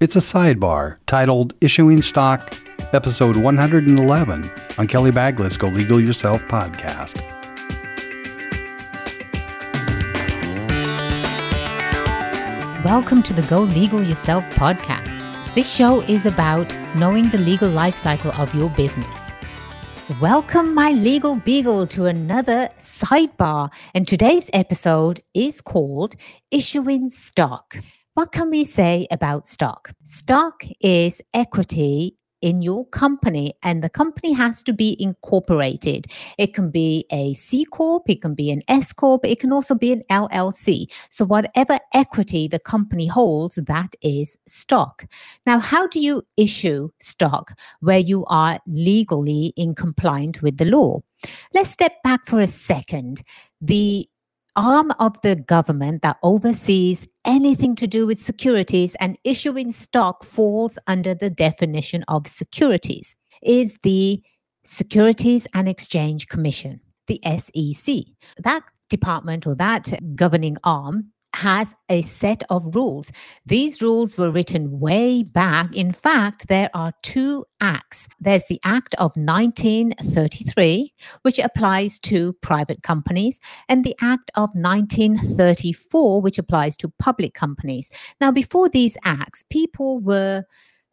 It's a sidebar titled Issuing Stock, episode 111 on Kelly Bagla's Go Legal Yourself podcast. Welcome to the Go Legal Yourself podcast. This show is about knowing the legal life cycle of your business. Welcome, my legal beagle, to another sidebar. And today's episode is called Issuing Stock. What can we say about stock? Stock is equity in your company and the company has to be incorporated. It can be a C corp, it can be an S corp, it can also be an LLC. So whatever equity the company holds, that is stock. Now, how do you issue stock where you are legally in compliance with the law? Let's step back for a second. The arm of the government that oversees anything to do with securities and issuing stock falls under the definition of securities is the Securities and Exchange Commission, the SEC. That department or that governing arm has a set of rules. These rules were written way back. In fact, there are two acts. There's the Act of 1933, which applies to private companies, and the Act of 1934, which applies to public companies. Now, before these acts, people were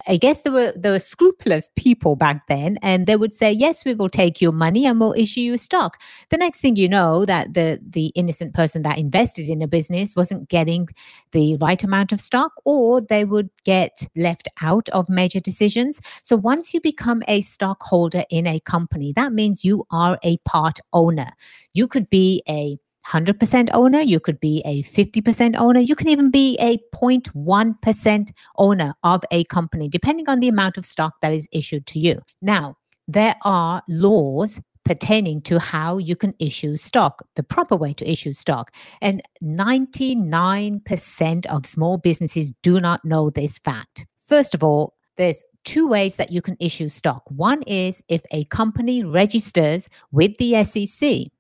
I guess there were there were scrupulous people back then, and they would say, "Yes, we will take your money and we'll issue you stock." The next thing you know, that the the innocent person that invested in a business wasn't getting the right amount of stock, or they would get left out of major decisions. So once you become a stockholder in a company, that means you are a part owner. You could be a 100% owner, you could be a 50% owner, you can even be a 0.1% owner of a company, depending on the amount of stock that is issued to you. Now, there are laws pertaining to how you can issue stock, the proper way to issue stock. And 99% of small businesses do not know this fact. First of all, there's two ways that you can issue stock. One is if a company registers with the SEC.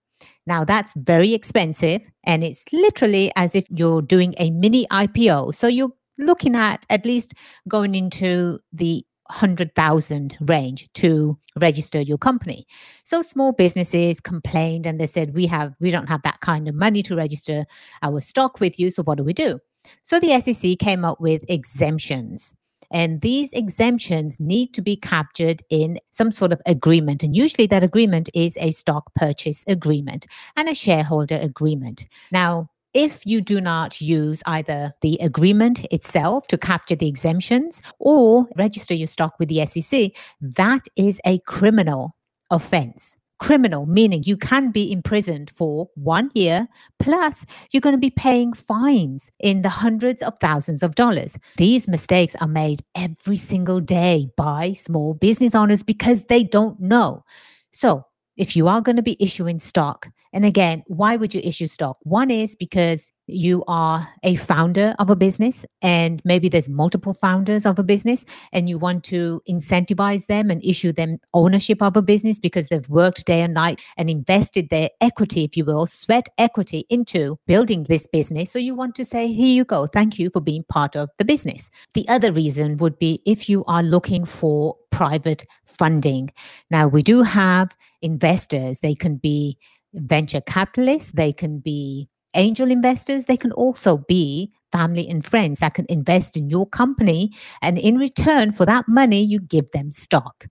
Now, that's very expensive, and it's literally as if you're doing a mini IPO. So you're looking at at least going into the 100,000 range to register your company. So small businesses complained and they said we have we don't have that kind of money to register our stock with you so what do we do? So the SEC came up with exemptions. And these exemptions need to be captured in some sort of agreement. And usually that agreement is a stock purchase agreement and a shareholder agreement. Now, if you do not use either the agreement itself to capture the exemptions or register your stock with the SEC, that is a criminal offense criminal, meaning you can be imprisoned for one year, plus you're going to be paying fines in the hundreds of thousands of dollars. These mistakes are made every single day by small business owners because they don't know. So, if you are going to be issuing stock, and again, why would you issue stock? One is because you are a founder of a business and maybe there's multiple founders of a business and you want to incentivize them and issue them ownership of a business because they've worked day and night and invested their equity, if you will, sweat equity into building this business. So you want to say, here you go. Thank you for being part of the business. The other reason would be if you are looking for private funding. Now, we do have investors, they can be venture capitalists, they can be angel investors, they can also be family and friends that can invest in your company. And in return for that money, you give them stock.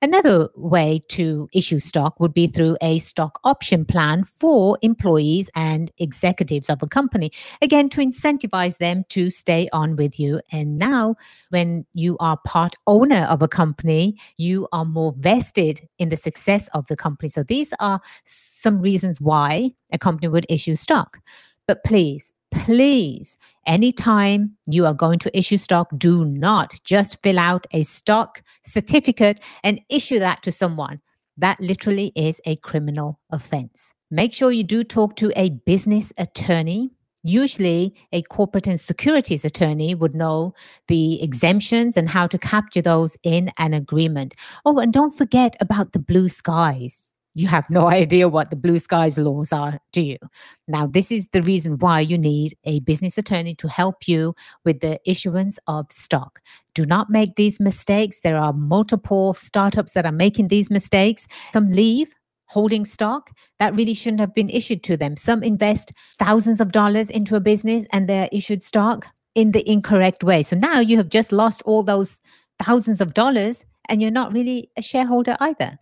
Another way to issue stock would be through a stock option plan for employees and executives of a company, again, to incentivize them to stay on with you. And now, when you are part owner of a company, you are more vested in the success of the company. So, these are some reasons why a company would issue stock. But please, please, anytime you are going to issue stock, do not just fill out a stock certificate and issue that to someone. That literally is a criminal offense. Make sure you do talk to a business attorney. Usually, a corporate and securities attorney would know the exemptions and how to capture those in an agreement. Oh, and don't forget about the blue skies you have no idea what the blue skies laws are, do you? Now, this is the reason why you need a business attorney to help you with the issuance of stock. Do not make these mistakes. There are multiple startups that are making these mistakes. Some leave holding stock that really shouldn't have been issued to them. Some invest thousands of dollars into a business and they're issued stock in the incorrect way. So now you have just lost all those thousands of dollars and you're not really a shareholder either.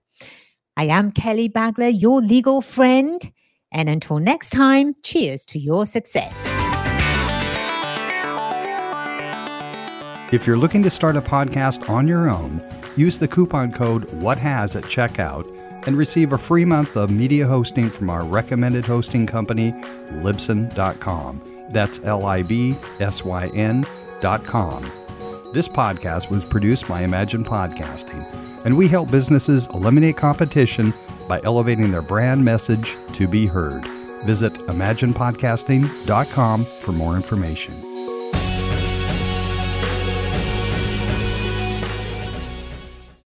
I am Kelly Bagla, your legal friend. And until next time, cheers to your success. If you're looking to start a podcast on your own, use the coupon code WHATHAS at checkout and receive a free month of media hosting from our recommended hosting company, Libsyn.com. That's L I B S Y N.com. This podcast was produced by Imagine Podcasting and we help businesses eliminate competition by elevating their brand message to be heard. Visit imaginepodcasting.com for more information.